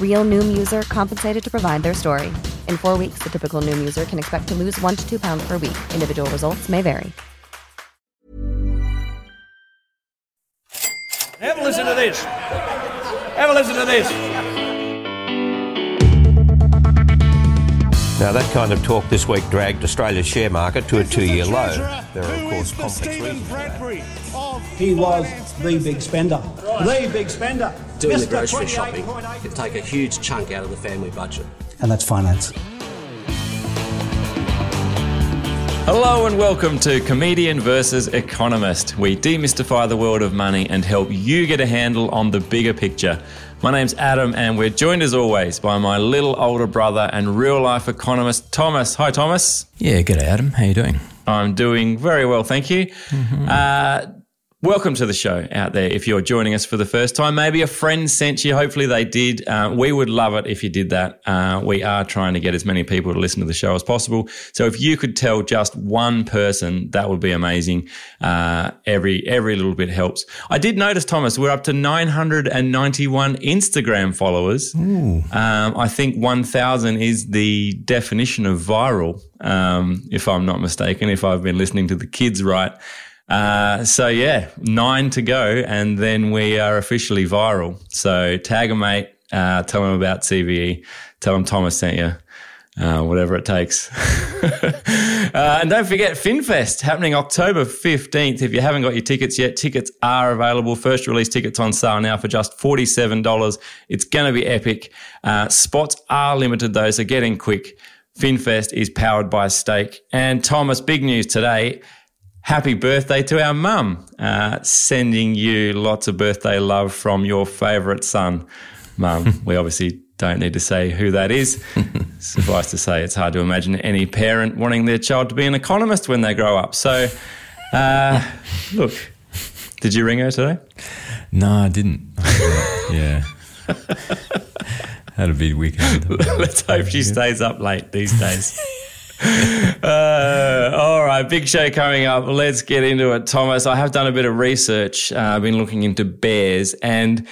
Real Noom user compensated to provide their story. In four weeks, the typical Noom user can expect to lose one to two pounds per week. Individual results may vary. Have a listen to this. Have a listen to this. Now, that kind of talk this week dragged Australia's share market to a two year low. There are, of course, complex reasons for that. He was the big spender. The big spender. Doing the grocery shopping can take a huge chunk out of the family budget. And that's finance. Hello and welcome to Comedian versus Economist. We demystify the world of money and help you get a handle on the bigger picture. My name's Adam, and we're joined as always by my little older brother and real life economist, Thomas. Hi, Thomas. Yeah, good Adam. How you doing? I'm doing very well, thank you. Uh, welcome to the show out there. If you're joining us for the first time, maybe a friend sent you. Hopefully they did. Uh, we would love it if you did that. Uh, we are trying to get as many people to listen to the show as possible. So if you could tell just one person, that would be amazing. Uh, every every little bit helps. I did notice, Thomas, we're up to 991 Instagram followers. Um, I think 1,000 is the definition of viral, um, if I'm not mistaken. If I've been listening to the kids right. Uh, so yeah, nine to go, and then we are officially viral. So tag a mate, uh, tell them about CVE, tell them Thomas sent you, uh, whatever it takes. uh, and don't forget FinFest happening October 15th. If you haven't got your tickets yet, tickets are available. First release tickets on sale now for just $47. It's going to be epic. Uh, spots are limited though, so get in quick. FinFest is powered by Stake. And Thomas, big news today happy birthday to our mum. Uh, sending you lots of birthday love from your favourite son, mum. we obviously don't need to say who that is. Suffice to say, it's hard to imagine any parent wanting their child to be an economist when they grow up. So, uh, look, did you ring her today? No, I didn't. yeah. Had a big weekend. Let's hope she stays up late these days. Uh, all right, big show coming up. Let's get into it, Thomas. I have done a bit of research. Uh, I've been looking into bears, and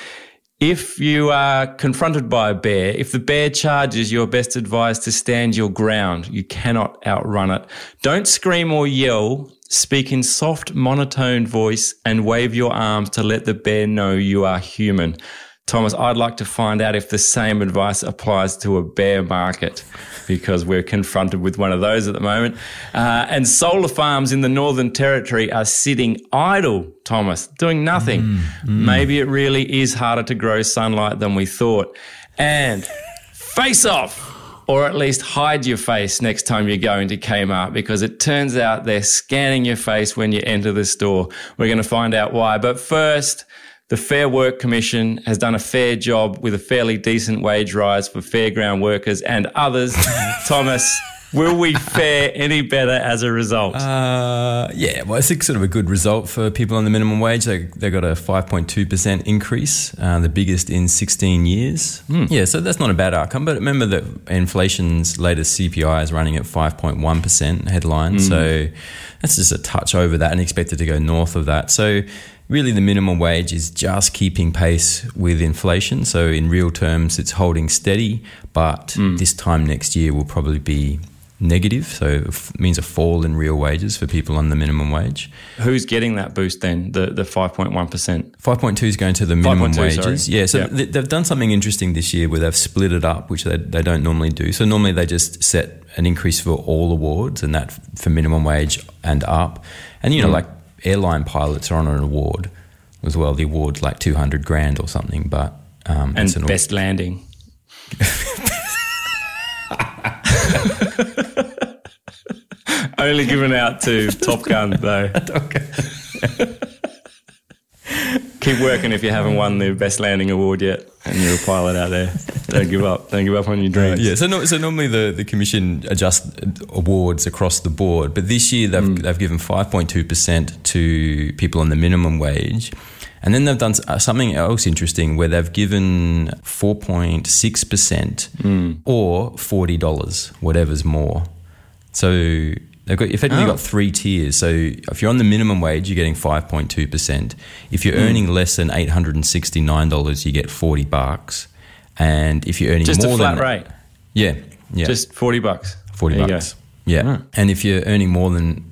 if you are confronted by a bear, if the bear charges, your best advice to stand your ground. You cannot outrun it. Don't scream or yell. Speak in soft, monotone voice and wave your arms to let the bear know you are human. Thomas, I'd like to find out if the same advice applies to a bear market because we're confronted with one of those at the moment. Uh, and solar farms in the Northern Territory are sitting idle, Thomas, doing nothing. Maybe it really is harder to grow sunlight than we thought. And face off! Or at least hide your face next time you go into Kmart because it turns out they're scanning your face when you enter the store. We're going to find out why. But first, the Fair Work Commission has done a fair job with a fairly decent wage rise for fairground workers and others. Thomas, will we fare any better as a result? Uh, yeah, well, it's sort of a good result for people on the minimum wage. They, they got a 5.2% increase, uh, the biggest in 16 years. Yeah, so that's not a bad outcome. But remember that inflation's latest CPI is running at 5.1% headline. So that's just a touch over that and expected to go north of that. So really the minimum wage is just keeping pace with inflation. So in real terms, it's holding steady, but hmm. this time next year will probably be negative. So it means a fall in real wages for people on the minimum wage. Who's getting that boost then? The the five point one percent. 5.2 is going to the minimum 5.2, wages. sorry. Yeah, so they've done something interesting this year where they've split it up, which they, they don't normally do. So normally they just set an increase for all awards and that for minimum wage and up. And, you know, hmm. like airline pilots are on an award as well. The award's like 200 grand or something, but. Um, And it's an best landing. Only given out to Top Gun though. Keep working if you haven't won the best landing award yet, and you're a pilot out there. Don't give up. Don't give up on your dreams. Yeah, so, no, so normally the, the commission adjusts awards across the board, but this year they've, mm. they've given 5.2% to people on the minimum wage. And then they've done uh, something else interesting where they've given 4.6% mm. or $40, whatever's more. So they've got effectively Oh. got three tiers. So if you're on the minimum wage, you're getting 5.2%. If you're earning less than $869, you get 40 bucks. And if you're earning Just more a flat than rate. yeah, yeah, Just forty bucks. 40 There bucks. Yeah. Right. And if you're earning more than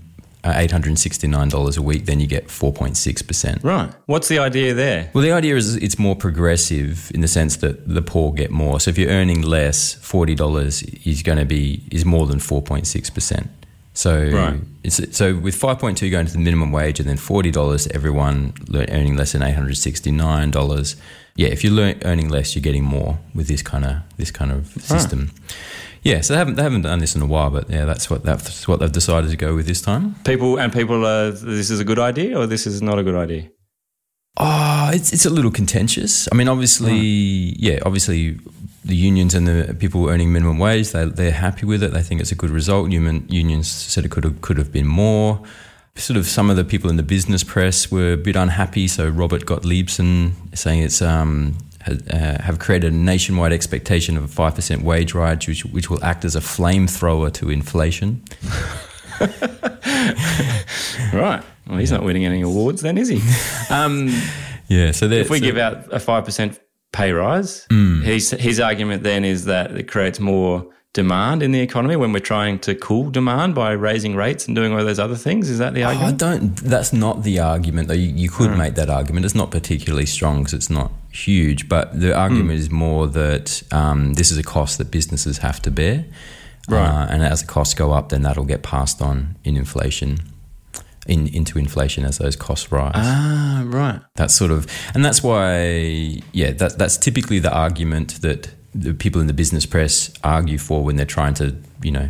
uh, $869 a week, then you get 4.6%. Right. What's the idea there? Well, the idea is it's more progressive in the sense that the poor get more. So if you're earning less, $40 is going to be is more than 4.6%. So Right. it's so with 5.2 going to the minimum wage and then $40 everyone earning less than $869. Yeah, if you're earning less, you're getting more with this kind of this kind of system. Yeah, so they haven't they haven't done this in a while, but yeah, that's what that's what they've decided to go with this time. People and people. Uh, this is a good idea, or this is not a good idea. Oh, it's it's a little contentious. I mean, obviously, yeah, obviously, the unions and the people earning minimum wage they they're happy with it. They think it's a good result. Union unions said it could have could have been more. Sort of some of the people in the business press were a bit unhappy. So Robert Gottliebsen saying it's um, uh, have created a nationwide expectation of a five percent wage rise, which which will act as a flamethrower to inflation. Right. Well, he's not winning any awards, then, is he? Um, Yeah, so if we give out a five percent pay rise, his his argument then is that it creates more demand in the economy when we're trying to cool demand by raising rates and doing all those other things. Is that the Oh, I argument? don't. That's not the argument. Though you, you could Hmm. make that argument. It's not particularly strong because it's not huge. But the argument Hmm. is more that um, this is a cost that businesses have to bear, Right. Uh, and as the costs go up, then that'll get passed on in inflation, in into inflation as those costs rise. Ah, right. That's sort of, and that's why, yeah, that, that's typically the argument that the people in the business press argue for when they're trying to, you know,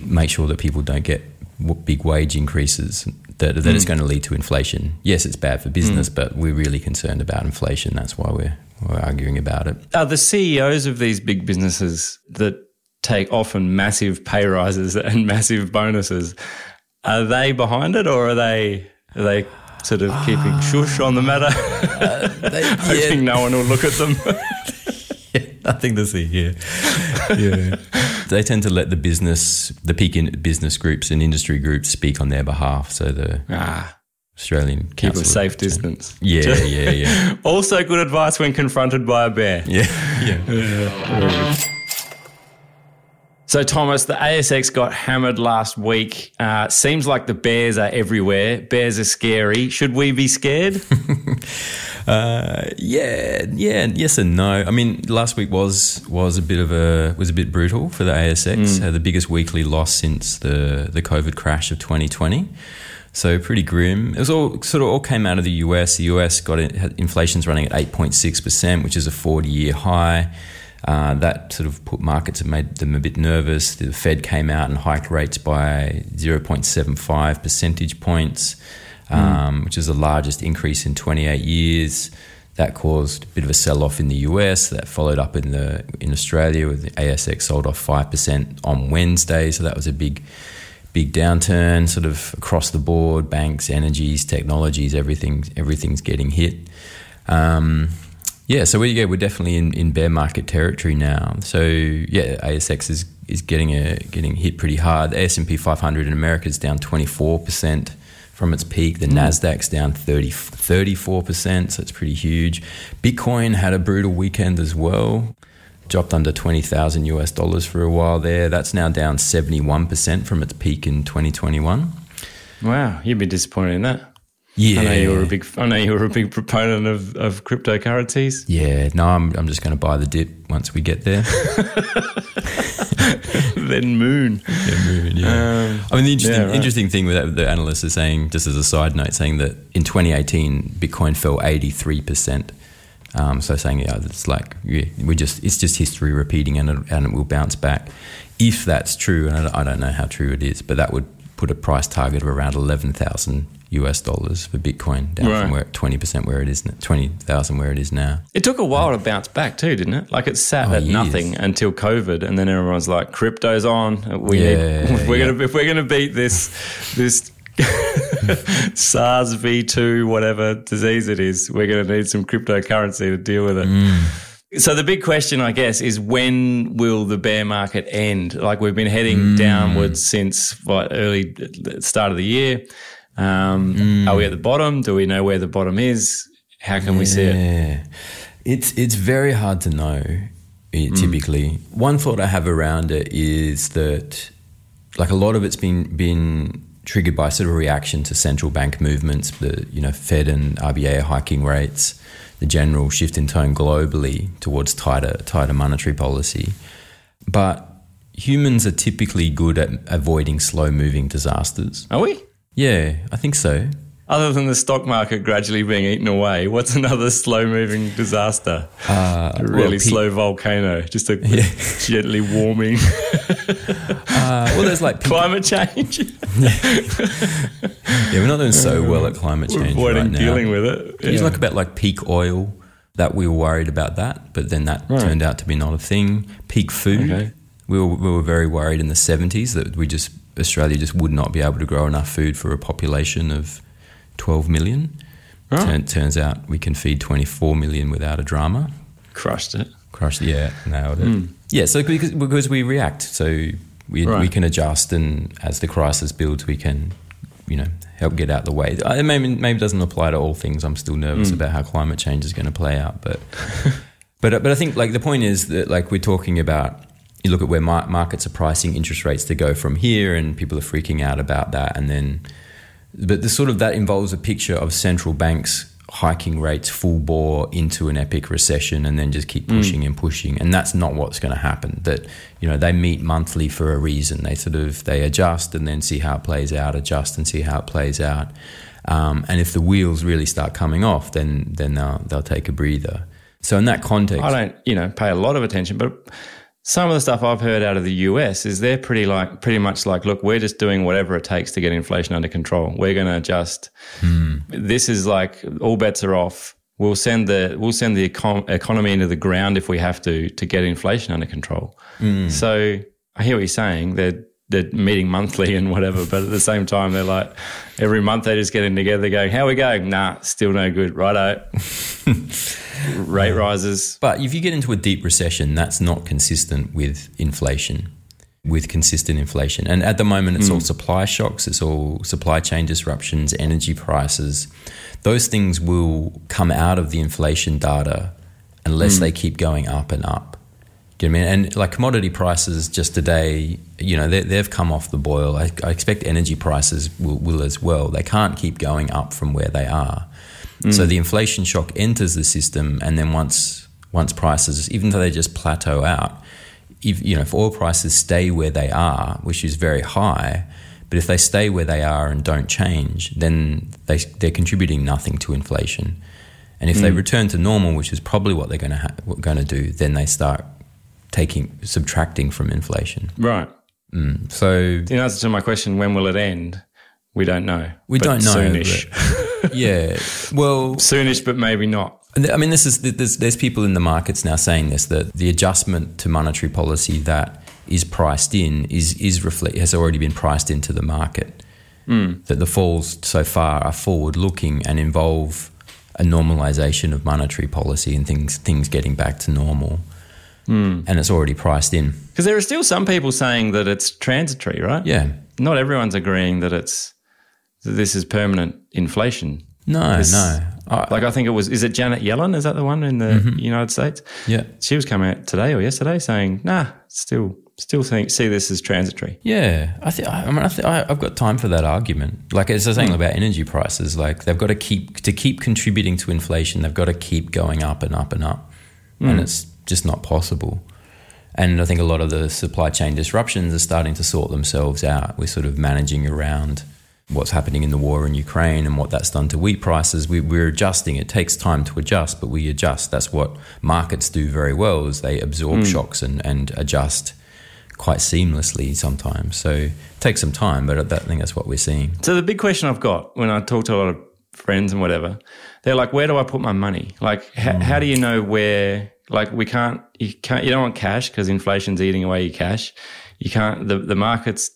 make sure that people don't get big wage increases. That, that it's going to lead to inflation. Yes, it's bad for business, but we're really concerned about inflation. That's why we're we're arguing about it. Are the CEOs of these big businesses that take often massive pay rises and massive bonuses, are they behind it or are they are they sort of keeping shush on the matter, They hoping no one will look at them? Nothing to see here. Yeah. they tend to let the business, the peak in business groups and industry groups speak on their behalf. So the ah, Australian keep a safe distance. Yeah, yeah, yeah. Also, good advice when confronted by a bear. Yeah, yeah. So, Thomas, the ASX got hammered last week. Uh, seems like the bears are everywhere. Bears are scary. Should we be scared? Uh, yeah, yeah, yes and no. I mean, last week was was a bit of a was a bit brutal for the ASX. Had the biggest weekly loss since the the COVID crash of 2020. So pretty grim. It was all sort of all came out of the US. The US got inflation's running at 8.6 percent, which is a 40 year high. Uh, that sort of put markets and made them a bit nervous. The Fed came out and hiked rates by 0.75 percentage points, um, which is the largest increase in 28 years. That caused a bit of a sell off in the US. That followed up in the in Australia with the ASX sold off five percent on Wednesday. So that was a big big downturn, sort of across the board. Banks, energies, technologies, everything everything's getting hit. Um, yeah, so we yeah we're definitely in, in bear market territory now. So yeah, ASX is is getting a getting hit pretty hard. The S and P 500 in America is down 24 percent from its peak. The hmm. Nasdaq's down 34 percent, so it's pretty huge. Bitcoin had a brutal weekend as well. Dropped under 20,000 US dollars for a while there. That's now down 71 percent from its peak in 2021. wow, you'd be disappointed in that. Yeah, I know you were a big. I know you were a big proponent of, of cryptocurrencies. Yeah, no, I'm I'm just going to buy the dip once we get there. then Moon. Then moon, yeah. I mean, the interesting, yeah, right. interesting thing with that, the analysts are saying, just as a side note, saying that in 2018, Bitcoin fell 83%. Um, so saying, yeah, it's like, yeah, we just, it's just history repeating and it, and it will bounce back. If that's true, and I don't know how true it is, but that would put a price target of around eleven thousand US dollars for Bitcoin, down Right. from where twenty percent where it is twenty thousand where it is now. It took a while to bounce back too, didn't it? Like it sat Oh, at years. nothing until COVID, and then everyone's like, "Crypto's on. We Yeah, need. We're yeah. gonna if we're gonna beat this this SARS V two whatever disease it is, we're gonna need some cryptocurrency to deal with it." Mm. So the big question, I guess, is when will the bear market end? Like we've been heading Mm. downwards since what early start of the year. Um, Mm. Are we at the bottom? Do we know where the bottom is? How can we see it? It's it's very hard to know. eh, Typically, one thought I have around it is that, like a lot of it's been been triggered by sort of a reaction to central bank movements. The you know Fed and RBA hiking rates, the general shift in tone globally towards tighter tighter monetary policy, but humans are typically good at avoiding slow moving disasters. Are we? Yeah, I think so. Other than the stock market gradually being eaten away, what's another slow moving disaster? a really Uh, well, pe- slow volcano, just a gently warming Uh, well, there's like peak- climate change. Yeah, we're not doing so well at climate We're change avoiding right now. dealing with it. Yeah. like about like peak oil that we were worried about that, but then that Right. turned out to be not a thing. Peak food, Okay. we were we were very worried in the seventies that we just Australia just would not be able to grow enough food for a population of twelve million. Right. Turn, turns out we can feed twenty four million without a drama. Crushed it. Crushed, it. yeah, nailed it. Yeah, so because, because we react, so we we Hmm. Can adjust, and as the crisis builds, we can, you know, help get out the way. I, maybe maybe it doesn't apply to all things. I'm still nervous Hmm. about how climate change is going to play out, but but but I think like the point is that like we're talking about. You look at where mar- markets are pricing interest rates to go from here, and people are freaking out about that, and then but the sort of that involves a picture of central banks hiking rates full bore into an epic recession and then just keep pushing and pushing and that's not what's going to happen that you know they meet monthly for a reason. They sort of they adjust and then see how it plays out adjust and see how it plays out um, and if the wheels really start coming off then then they'll, they'll take a breather. So in that context I don't, you know, pay a lot of attention, but some of the stuff I've heard out of the US is they're pretty like pretty much like, look, we're just doing whatever it takes to get inflation under control. We're going to adjust. Hmm. This is like all bets are off. We'll send the we'll send the econ- economy into the ground if we have to to get inflation under control. Hmm. So I hear what you're saying. They're they're meeting monthly and whatever, but at the same time, they're like every month they're just getting together, going, "How we going? Nah, still no good. Righto, rate rises. But if you get into a deep recession, that's not consistent with inflation, with consistent inflation. And at the moment, it's all hmm. supply shocks, it's all supply chain disruptions, energy prices. Those things will come out of the inflation data unless hmm. they keep going up and up. Do you know I mean? And like commodity prices just today, you know, they, they've come off the boil. I, I expect energy prices will, will as well. They can't keep going up from where they are. Mm. So the inflation shock enters the system, and then once once prices, even though they just plateau out, if you know if oil prices stay where they are, which is very high, but if they stay where they are and don't change, then they they're contributing nothing to inflation. And if they mm. return to normal, which is probably what they're going to ha- going to do, then they start taking subtracting from inflation. Right. Mm, so The answer to my question, when will it end? We don't know. we don't know. Soonish. yeah. Well, soonish, but maybe not. I mean, this is there's, there's people in the markets now saying this that the adjustment to monetary policy that is priced in is is reflect has already been priced into the market. Hmm. That the falls so far are forward looking and involve a normalization of monetary policy and things things getting back to normal, Mm. and it's already priced in. Because there are still some people saying that it's transitory, right? Yeah. Not everyone's agreeing that it's that this is permanent inflation. No, This- no. I- Like I think it was, is it Janet Yellen? Is that the one in the mm-hmm. United States? yeah. She was coming out today or yesterday saying, nah, still, still think, see this as transitory. Yeah, I think. I mean, I think I, I've got time for that argument. Like it's I thing saying mm. about energy prices, like they've got to keep to keep contributing to inflation. They've got to keep going up and up and up, and mm. it's just not possible. And I think a lot of the supply chain disruptions are starting to sort themselves out. We're sort of managing around what's happening in the war in Ukraine and what that's done to wheat prices. We, we're adjusting. It takes time to adjust, but we adjust. That's what markets do very well is they absorb shocks and, and adjust quite seamlessly sometimes. So it takes some time, but I think that's what we're seeing. So the big question I've got when I talk to a lot of friends and whatever, they're like, "Where do I put my money? Like, h- Mm. how do you know where? Like, we can't, you can't, you don't want cash because inflation's eating away your cash. You can't. The the market's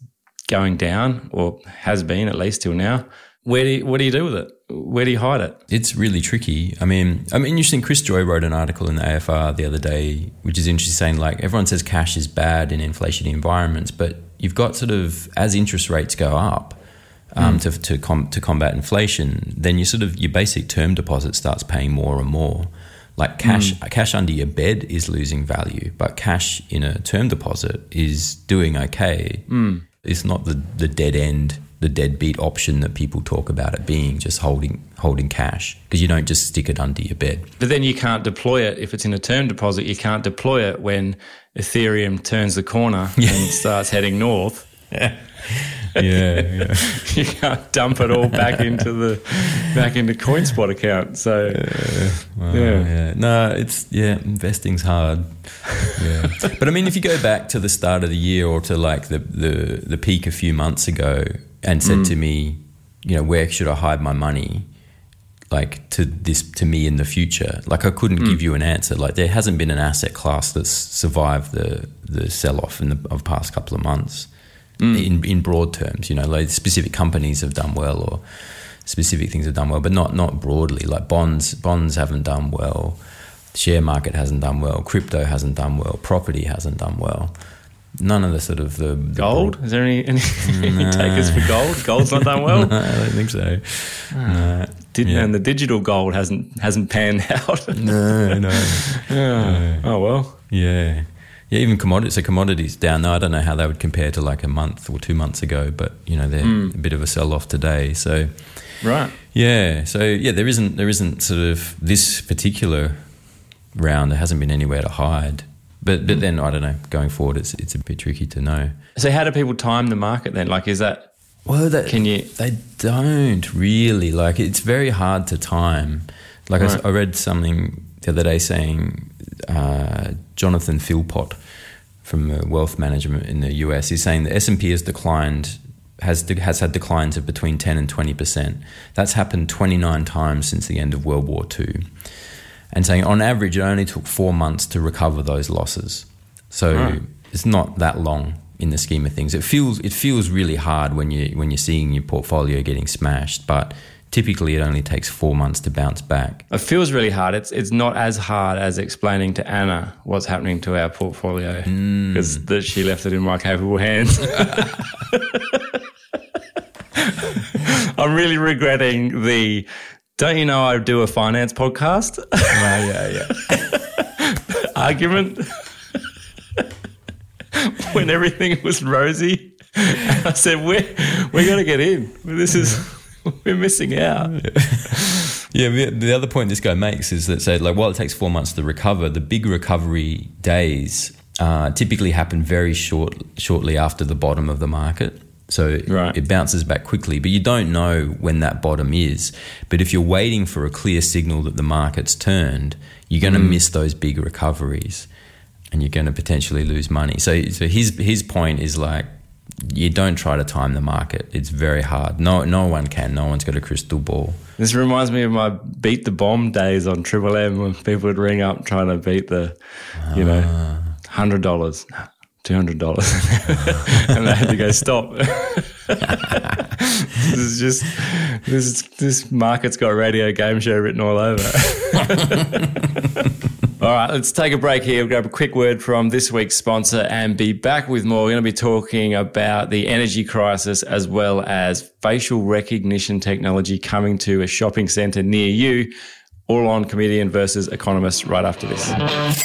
going down or has been at least till now. Where do you, what do you do with it? Where do you hide it? It's really tricky. I mean, I mean, interesting. Chris Joye wrote an article in the AFR the other day, which is interesting, saying like everyone says cash is bad in inflationary environments, but you've got sort of as interest rates go up um, to to, com- to combat inflation, then you sort of your basic term deposit starts paying more and more. Like cash, hmm. cash under your bed is losing value, but cash in a term deposit is doing okay. Hmm. It's not the the dead end, the deadbeat option that people talk about it being, just holding holding cash because you don't just stick it under your bed. But then you can't deploy it if it's in a term deposit. You can't deploy it when Ethereum turns the corner and starts heading north. Yeah, yeah. you can't dump it all back into the back into CoinSpot account. So Well, Yeah. yeah. No, it's yeah, investing's hard. Yeah. but I mean if you go back to the start of the year or to like the the, the peak a few months ago and said mm. to me, you know, where should I hide my money? Like to this to me in the future. Like I couldn't mm. give you an answer. Like there hasn't been an asset class that's survived the the sell off in the of the past couple of months. Mm. In in broad terms, you know, like specific companies have done well or specific things have done well, but not not broadly. Like bonds, bonds haven't done well. Share market hasn't done well. Crypto hasn't done well. Property hasn't done well. None of the sort of the, the gold? Is there any, any, any takers for gold? Gold's not done well. broad- I don't think so. Ah. No, Did, Yeah. And the digital gold hasn't hasn't panned out. no, no. oh well. Yeah. Yeah, even commodities. So commodities down now. I don't know how they would compare to like a month or two months ago, but you know they're mm. a bit of a sell off today. So Right. Yeah. So yeah, there isn't there isn't sort of this particular round. There hasn't been anywhere to hide. But but mm. then I don't know. Going forward, it's it's a bit tricky to know. So how do people time the market then? Like, is that Well, that, Can you- They don't really like. It's very hard to time. Like Right. I, read something the other day saying uh, Jonathan Philpott from uh, Wealth Management in the US. is saying the S and P has declined. Has, de- has had declines of between 10 and 20%. That's happened 29 times since the end of World War II. And saying on average, it only took four months to recover those losses. So Right. it's not that long in the scheme of things. It feels it feels really hard when you when you're seeing your portfolio getting smashed, but typically it only takes four months to bounce back. it feels really hard? It's it's not as hard as explaining to Anna what's happening to our portfolio hmm. because that she left it in my capable hands. I'm really regretting the. Don't you know I do a finance podcast? yeah, yeah. argument when everything was rosy. I said, "We're we're gonna get in. This is we're missing out." Yeah, the, the other point this guy makes is that say like while it takes four months to recover, the big recovery days uh, typically happen very short shortly after the bottom of the market. So Right. it bounces back quickly, but you don't know when that bottom is. But if you're waiting for a clear signal that the market's turned, you're going to miss those big recoveries, and you're going to potentially lose money. So, so his his point is like you don't try to time the market. It's very hard. No, no one can. No one's got a crystal ball. This reminds me of my beat the bomb days on Triple M when people would ring up trying to beat the, you know, ah. hundred dollars, two hundred dollars, and they had to go stop. this is just this this market's got radio game show written all over. All right, let's take a break here. We'll grab a quick word from this week's sponsor and be back with more. We're going to be talking about the energy crisis as well as facial recognition technology coming to a shopping centre near you. All on comedian versus economist right after this.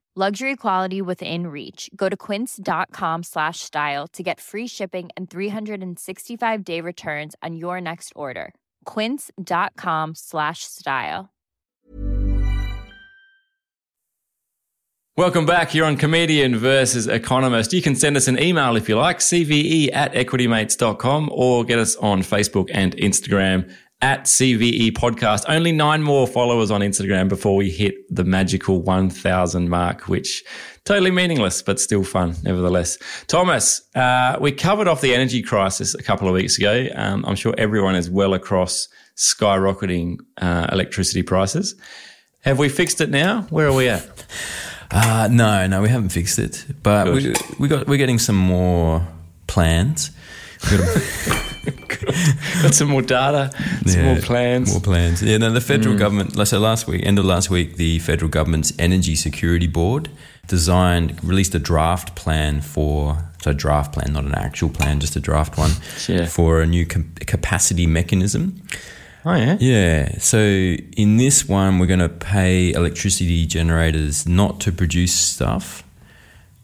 Luxury quality within reach. Go to quince.com slash style to get free shipping and 365 day returns on your next order. Quince.com slash style. Welcome back. You're on Comedian versus Economist. You can send us an email if you like, cve at equitymates.com or get us on Facebook and Instagram at CVE Podcast. Only nine more followers on Instagram before we hit the magical 1,000 mark, which totally meaningless, but still fun nevertheless. Thomas, uh, we covered off the energy crisis a couple of weeks ago. Um, I'm sure everyone is well across skyrocketing uh, electricity prices. Have we fixed it now? Where are we at? Uh, no, no, we haven't fixed it, but we, we got we're getting some more plans. Got, some more data, some Yeah, more plans. More plans. Yeah, no, the federal Mm. government. So last week, end of last week, the federal government's Energy Security Board designed, released a draft plan for. So a draft plan, not an actual plan, just a draft one Yeah. for a new com- capacity mechanism. Oh yeah. Yeah. So in this one, we're going to pay electricity generators not to produce stuff.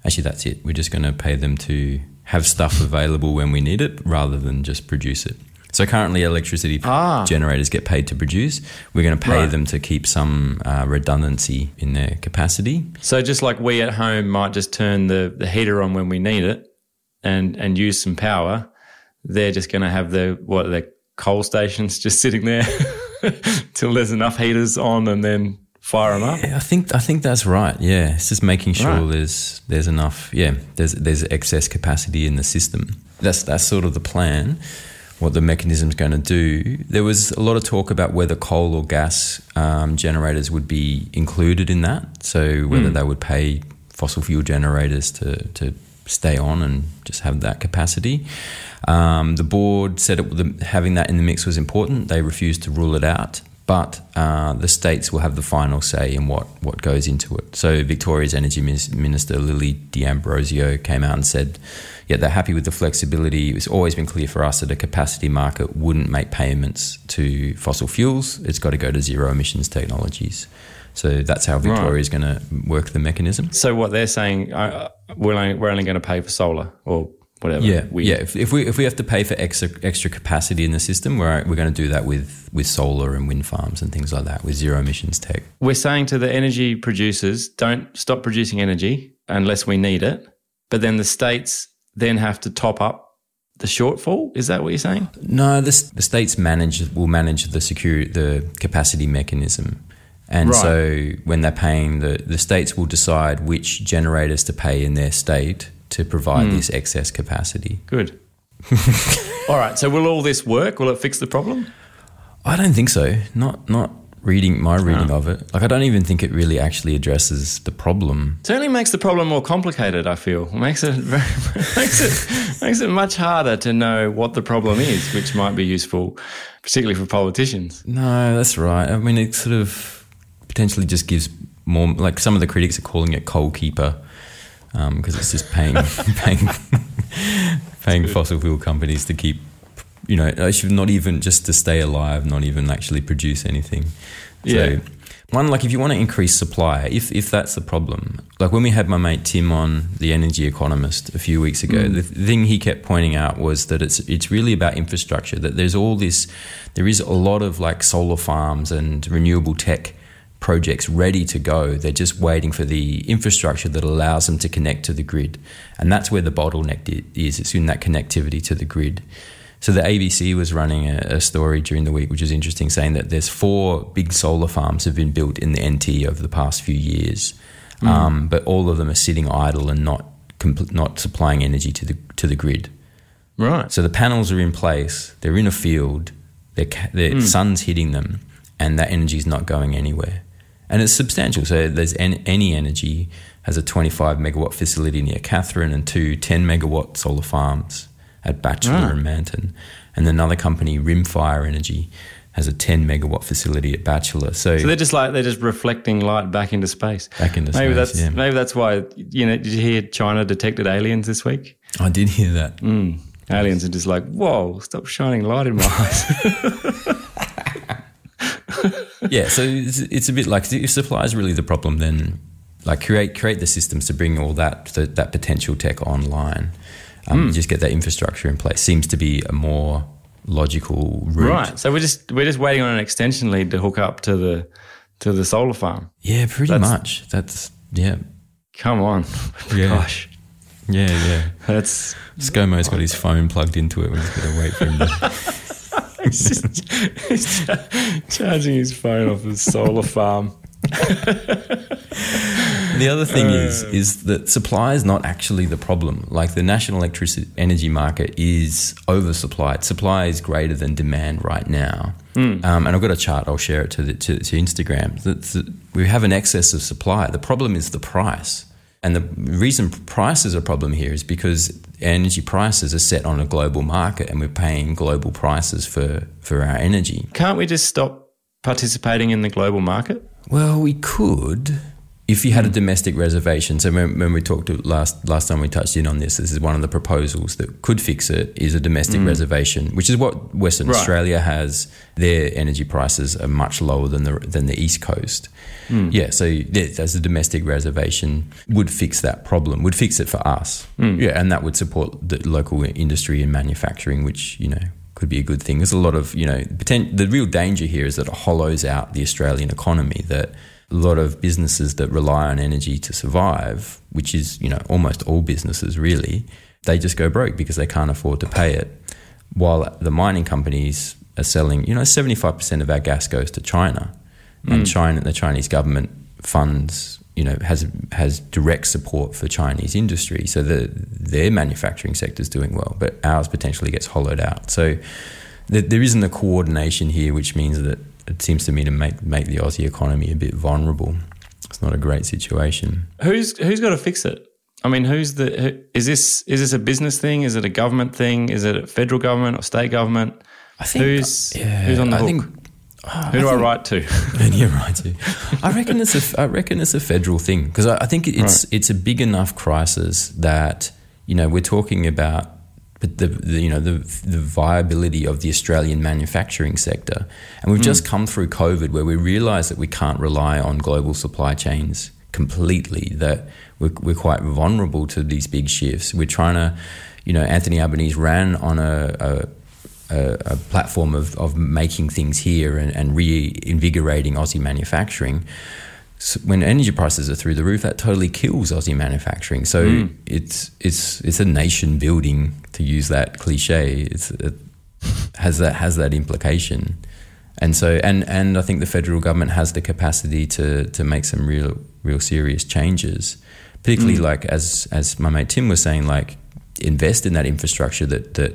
Actually, that's it. We're just going to pay them to have stuff available when we need it, rather than just produce it. So currently, electricity Ah. generators get paid to produce. We're going to pay Right. them to keep some uh, redundancy in their capacity. So just like we at home might just turn the, the heater on when we need it and and use some power, they're just going to have the what the coal stations just sitting there till there's enough heaters on and then fire them up. Yeah, I think I think that's right. Yeah, it's just making sure Right. there's there's enough. Yeah, there's there's excess capacity in the system. That's that's sort of the plan. What the mechanism's going to do. There was a lot of talk about whether coal or gas um, generators would be included in that. So whether Hmm. they would pay fossil fuel generators to to stay on and just have that capacity. Um, the board said it, the, having that in the mix was important. They refused to rule it out, but uh, the states will have the final say in what, what goes into it. So Victoria's Energy Minister Lily D'Ambrosio came out and said, yeah, they're happy with the flexibility. It's always been clear for us that a capacity market wouldn't make payments to fossil fuels. It's got to go to zero emissions technologies. So that's how Right. Victoria is going to work the mechanism. So what they're saying, uh, we're only, we're only going to pay for solar or whatever. Yeah, We- yeah. If, if we if we have to pay for extra extra capacity in the system, we're we're going to do that with with solar and wind farms and things like that with zero emissions tech. We're saying to the energy producers, don't stop producing energy unless we need it. But then the states then have to top up the shortfall. Is that what you're saying? No, the, the states manage will manage the security the capacity mechanism, and Right. so when they're paying, the the states will decide which generators to pay in their state to provide Hmm. this excess capacity. Good. all right. So will all this work? Will it fix the problem? I don't think so. Not not reading my reading of it. Like I don't even think it really actually addresses the problem. It Certainly makes the problem more complicated. I feel makes it very, makes it makes it much harder to know what the problem is, which might be useful, particularly for politicians. No, that's right. I mean, it sort of potentially just gives more. Like some of the critics are calling it coal keeper because it's just paying paying paying fossil fuel companies to keep. You know, actually not even just to stay alive, not even actually produce anything. Yeah. So, one like if you want to increase supply, if if that's the problem, like when we had my mate Tim on the Energy Economist a few weeks ago, Mm. the thing he kept pointing out was that it's it's really about infrastructure. That there's all this, there is a lot of like solar farms and renewable tech projects ready to go. They're just waiting for the infrastructure that allows them to connect to the grid, and that's where the bottleneck is. It's in that connectivity to the grid. So the ABC was running a, a story during the week, which is interesting, saying that there's four big solar farms have been built in the NT over the past few years, Mm. um, but all of them are sitting idle and not compl- not supplying energy to the to the grid. Right. So the panels are in place. They're in a field. Their ca- the Mm. sun's hitting them, and that energy is not going anywhere. And it's substantial. So there's an, Eni energy has a 25 megawatt facility near Katherine and two 10 megawatt solar farms at Batchelor Ah. and Manton. And another company, Rimfire Energy, has a 10 megawatt facility at Batchelor. So, So they're just like they're just reflecting light back into space. Back into maybe space, that's yeah. maybe that's why you know. Did you hear China detected aliens this week? I did hear that. Mm. Aliens are just like, whoa, stop shining light in my eyes. yeah, so it's, it's a bit like if supply is really the problem, then like create create the systems to bring all that that, that potential tech online. Um, Mm. Just get that infrastructure in place seems to be a more logical route. right. So we're just we're just waiting on an extension lead to hook up to the to the solar farm. Yeah, pretty That's- much. That's yeah. Come on, Yeah. gosh, Yeah, yeah. that's ScoMo's got his phone plugged into it. We're just to wait for him to. he's, just, he's cha- charging his phone off his solar farm. The other thing is is that supply is not actually the problem. Like the national electricity energy market is oversupplied. Supply is greater than demand right now. Mm. Um, and I've got a chart. I'll share it to the, to, to Instagram. We have an excess of supply. The problem is the price. And the reason price is a problem here is because energy prices are set on a global market, and we're paying global prices for for our energy. Can't we just stop participating in the global market? Well, we could if you had a domestic reservation. So when, when we talked to last last time we touched in on this, this is one of the proposals that could fix it is a domestic Mm. reservation, which is what Western Right. Australia has. Their energy prices are much lower than the than the East Coast. Mm. Yeah, so as a domestic reservation would fix that problem, would fix it for us. Mm. Yeah, and that would support the local industry and manufacturing, which you know could be a good thing. There's a lot of you know the real danger here is that it hollows out the Australian economy. That a lot of businesses that rely on energy to survive, which is you know almost all businesses really, they just go broke because they can't afford to pay it. While the mining companies are selling, you know, 75% of our gas goes to China, and Mm. China, the Chinese government funds, you know, has has direct support for Chinese industry, so the, their manufacturing sector is doing well, but ours potentially gets hollowed out. So there, there isn't a coordination here, which means that it seems to me to make make the Aussie economy a bit vulnerable. It's not a great situation. Who's who's got to fix it? I mean, who's the? Who, is this is this a business thing? Is it a government thing? Is it a federal government or state government? I think- who's yeah, who's on the I hook? think- oh, Who do I, write to? And you're right too. I reckon it's a. I reckon it's a federal thing because I, I think it's it's a big enough crisis that you know we're talking about but the, the you know the the viability of the Australian manufacturing sector, and we've Mm. just come through COVID where we realise that we can't rely on global supply chains completely. That we're, we're quite vulnerable to these big shifts. We're trying to, you know, Anthony Albanese ran on a, a a, a platform of, of making things here and, and reinvigorating Aussie manufacturing. When energy prices are through the roof, that totally kills Aussie manufacturing. So Mm. it's it's it's a nation building to use that cliche. It's, it has that has that implication, and so and and I think the federal government has the capacity to to make some real real serious changes, particularly Mm. like as as my mate Tim was saying, like invest in that infrastructure that that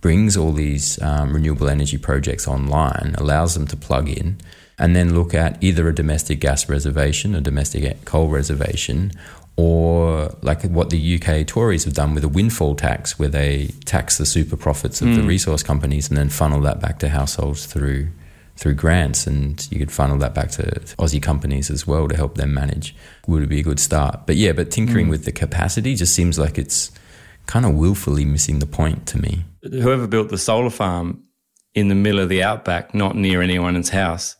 brings all these um, renewable energy projects online, allows them to plug in, and then look at either a domestic gas reservation, a domestic coal reservation, or like what the UK Tories have done with a windfall tax, where they tax the super profits of the Mm. resource companies and then funnel that back to households through through grants, and you could funnel that back to Aussie companies as well to help them manage. Would it be a good start. But yeah, but tinkering Mm. with the capacity just seems like it's kind of willfully missing the point to me. Whoever built the solar farm in the middle of the outback, not near anyone's house,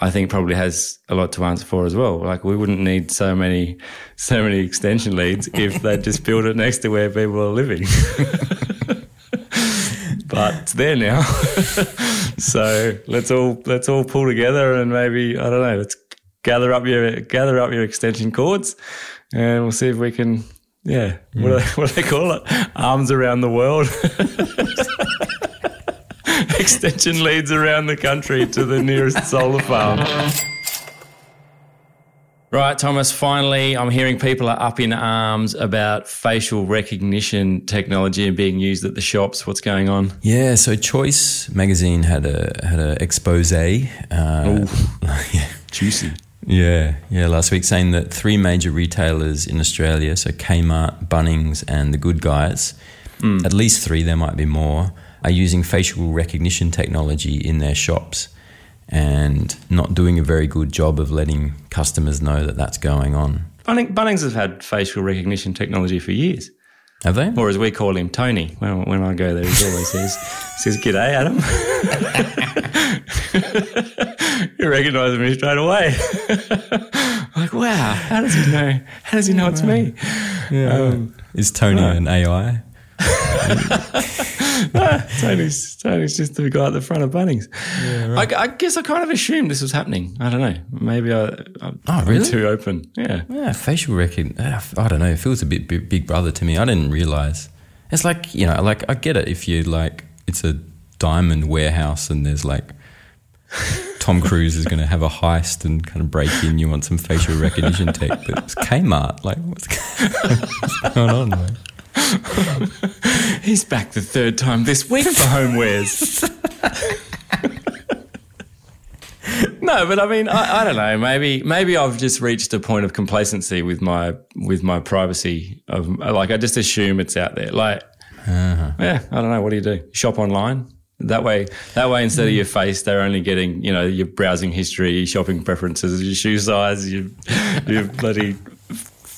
I think probably has a lot to answer for as well. Like we wouldn't need so many, so many extension leads if they just built it next to where people are living. but it's there now, so let's all let's all pull together and maybe I don't know. Let's gather up your gather up your extension cords, and we'll see if we can. Yeah, what, mm. do they, what do they call it? Arms around the world. Extension leads around the country to the nearest solar farm. Right, Thomas, finally, I'm hearing people are up in arms about facial recognition technology and being used at the shops. What's going on? Yeah, so Choice magazine had a had an expose. Uh, yeah, Juicy. Yeah, yeah. Last week, saying that three major retailers in Australia, so Kmart, Bunnings, and the Good Guys, Mm. at least three, there might be more, are using facial recognition technology in their shops and not doing a very good job of letting customers know that that's going on. Bunning, Bunnings have had facial recognition technology for years. Have they? Or as we call him, Tony. When, when I go there, he always says, says, G'day, Adam. you recognise me straight away. like, wow, how does he know? How does he know it's me? Um, Is Tony right. an AI? Tony's, Tony's just the guy at the front of Bunnings. I, I guess I kind of assumed this was happening. I don't know. Maybe I, oh, I'm Oh, really? too open. Yeah. Yeah, facial recognition. Uh, I don't know. It feels a bit big, brother to me. I didn't realize. It's like you know, like I get it if you like it's a diamond warehouse and there's like Tom Cruise is going to have a heist and kind of break in. You want some facial recognition tech, but it's Kmart. Like what's, what's going on? Man? He's back the third time this week for homewares. no, but I mean, I, I don't know. Maybe maybe I've just reached a point of complacency with my with my privacy. Of like, I just assume it's out there. Like, uh-huh. yeah, I don't know. What do you do? Shop online. That way, that way, instead of your mm. face, they're only getting you know your browsing history, your shopping preferences, your shoe size, your your bloody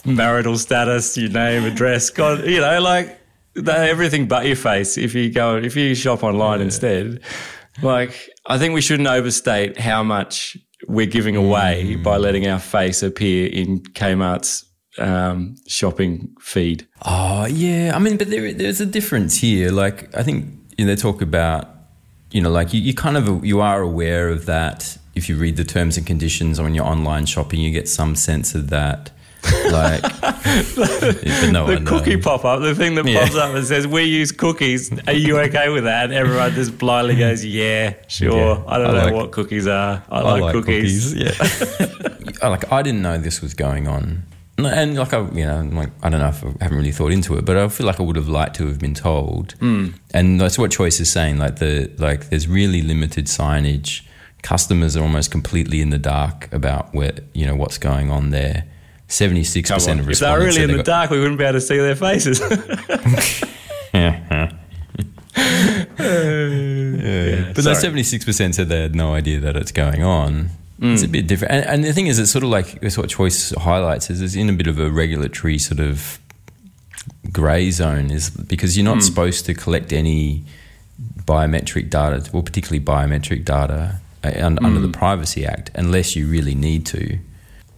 marital status, your name, address. God, you know, like everything but your face. If you go, if you shop online instead, like I think we shouldn't overstate how much we're giving away by letting our face appear in Kmart's um, shopping feed. Oh yeah, I mean, but there, there's a difference here. Like I think you know, they talk about, you know, like you, you kind of you are aware of that if you read the terms and conditions on your online shopping, you get some sense of that. Like, no the cookie pop up, the thing that Yeah. pops up and says, "We use cookies. Are you okay with that?" And everyone just blindly goes, "Yeah, sure." Yeah, I don't I know like- what cookies are. I, like, cookies. Yeah, like I didn't know this was going on, No, and like I, you know, like I don't know if I haven't really thought into it, but I feel like I would have liked to have been told. Mm. And that's what Choice is saying. Like the like, there's really limited signage. Customers are almost completely in the dark about where you know what's going on there. Seventy six Come percent on. of If they were really in the dark, we wouldn't be able to see their faces. Yeah, but sorry. those seventy six percent said they had no idea that it's going on. It's a Mm. bit different, and, and the thing is, it's sort of like it's what Choice highlights is it's in a bit of a regulatory sort of grey zone, is because you're not Mm. supposed to collect any biometric data, well, particularly biometric data uh, un, under the Mm. Privacy Act, unless you really need to.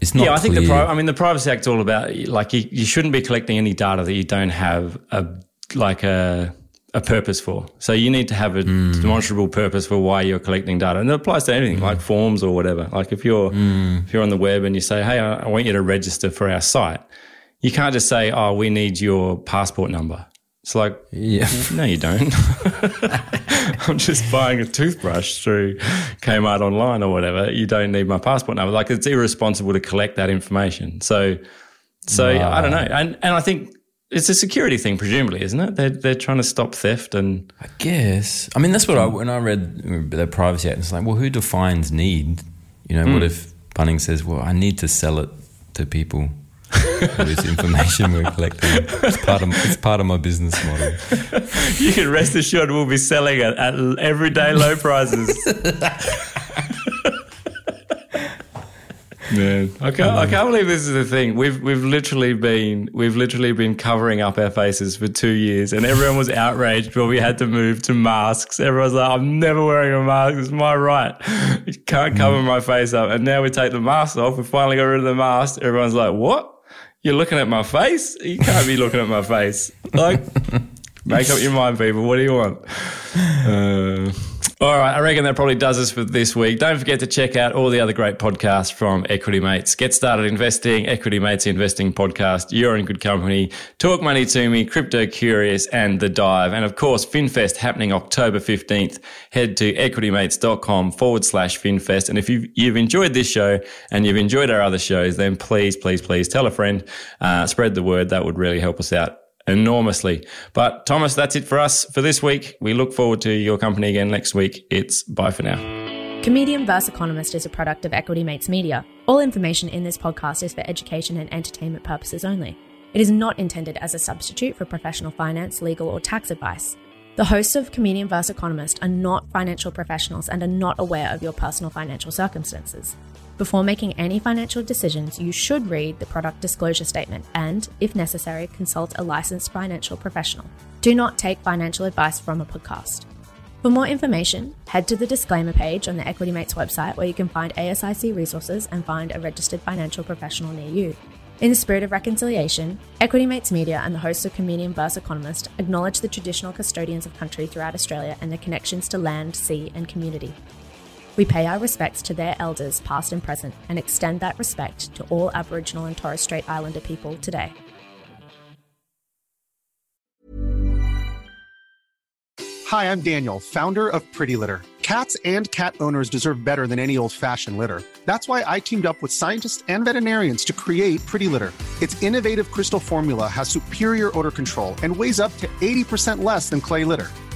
It's not. yeah, I think the pri- I mean the Privacy Act's all about like you, you shouldn't be collecting any data that you don't have a like a a purpose for. So you need to have a Hmm. demonstrable purpose for why you're collecting data, and it applies to anything like forms or whatever. Like if you're Hmm. if you're on the web and you say, "Hey, I, I want you to register for our site," you can't just say, "Oh, we need your passport number." It's like, Yeah. no, you don't. I'm just buying a toothbrush through Kmart online or whatever. You don't need my passport number. Like it's irresponsible to collect that information. So, so I don't know. And and I think it's a security thing, presumably, isn't it? They're they're trying to stop theft and I guess. I mean, that's what I when I read the Privacy Act. It's like, well, who defines need? You know, what Mm. if Bunnings says, "Well, I need to sell it to people." This information we're collecting. It's part of it's part of my business model. you can rest assured we'll be selling it at everyday low prices. Man, um, I can't, I can't believe this is a thing. We've we've literally been we've literally been covering up our faces for two years, and everyone was outraged when we had to move to masks. Everyone's like, "I'm never wearing a mask. It's my right. You can't cover mm. my face up." And now we take the mask off. We finally got rid of the mask. Everyone's like, "What? You're looking at my face? You can't be looking at my face." Like, make up your mind, people. What do you want? Uh, all right, I reckon that probably does us for this week. Don't forget to check out all the other great podcasts from Equity Mates. Get started investing, Equity Mates Investing Podcast. You're in good company. Talk Money to Me, Crypto Curious, and The Dive. And of course, FinFest happening October 15th. Head to equitymates.com forward slash FinFest. And if you've, you've enjoyed this show and you've enjoyed our other shows, then please, please, please tell a friend, uh, spread the word. That would really help us out enormously. But Thomas, that's it for us for this week. We look forward to your company again next week. It's bye for now. Comedian vs. Economist is a product of Equity Mates Media. All information in this podcast is for education and entertainment purposes only. It is not intended as a substitute for professional finance, legal, or tax advice. The hosts of Comedian vs. Economist are not financial professionals and are not aware of your personal financial circumstances. Before making any financial decisions, you should read the product disclosure statement and, if necessary, consult a licensed financial professional. Do not take financial advice from a podcast. For more information, head to the disclaimer page on the Equity Mates website where you can find ASIC resources and find a registered financial professional near you. In the spirit of reconciliation, Equity Mates Media and the hosts of Comedian vs. Economist acknowledge the traditional custodians of country throughout Australia and their connections to land, sea, and community. We pay our respects to their elders, past and present, and extend that respect to all Aboriginal and Torres Strait Islander people today. Hi, I'm Daniel, founder of Pretty Litter. Cats and cat owners deserve better than any old fashioned litter. That's why I teamed up with scientists and veterinarians to create Pretty Litter. Its innovative crystal formula has superior odor control and weighs up to 80% less than clay litter.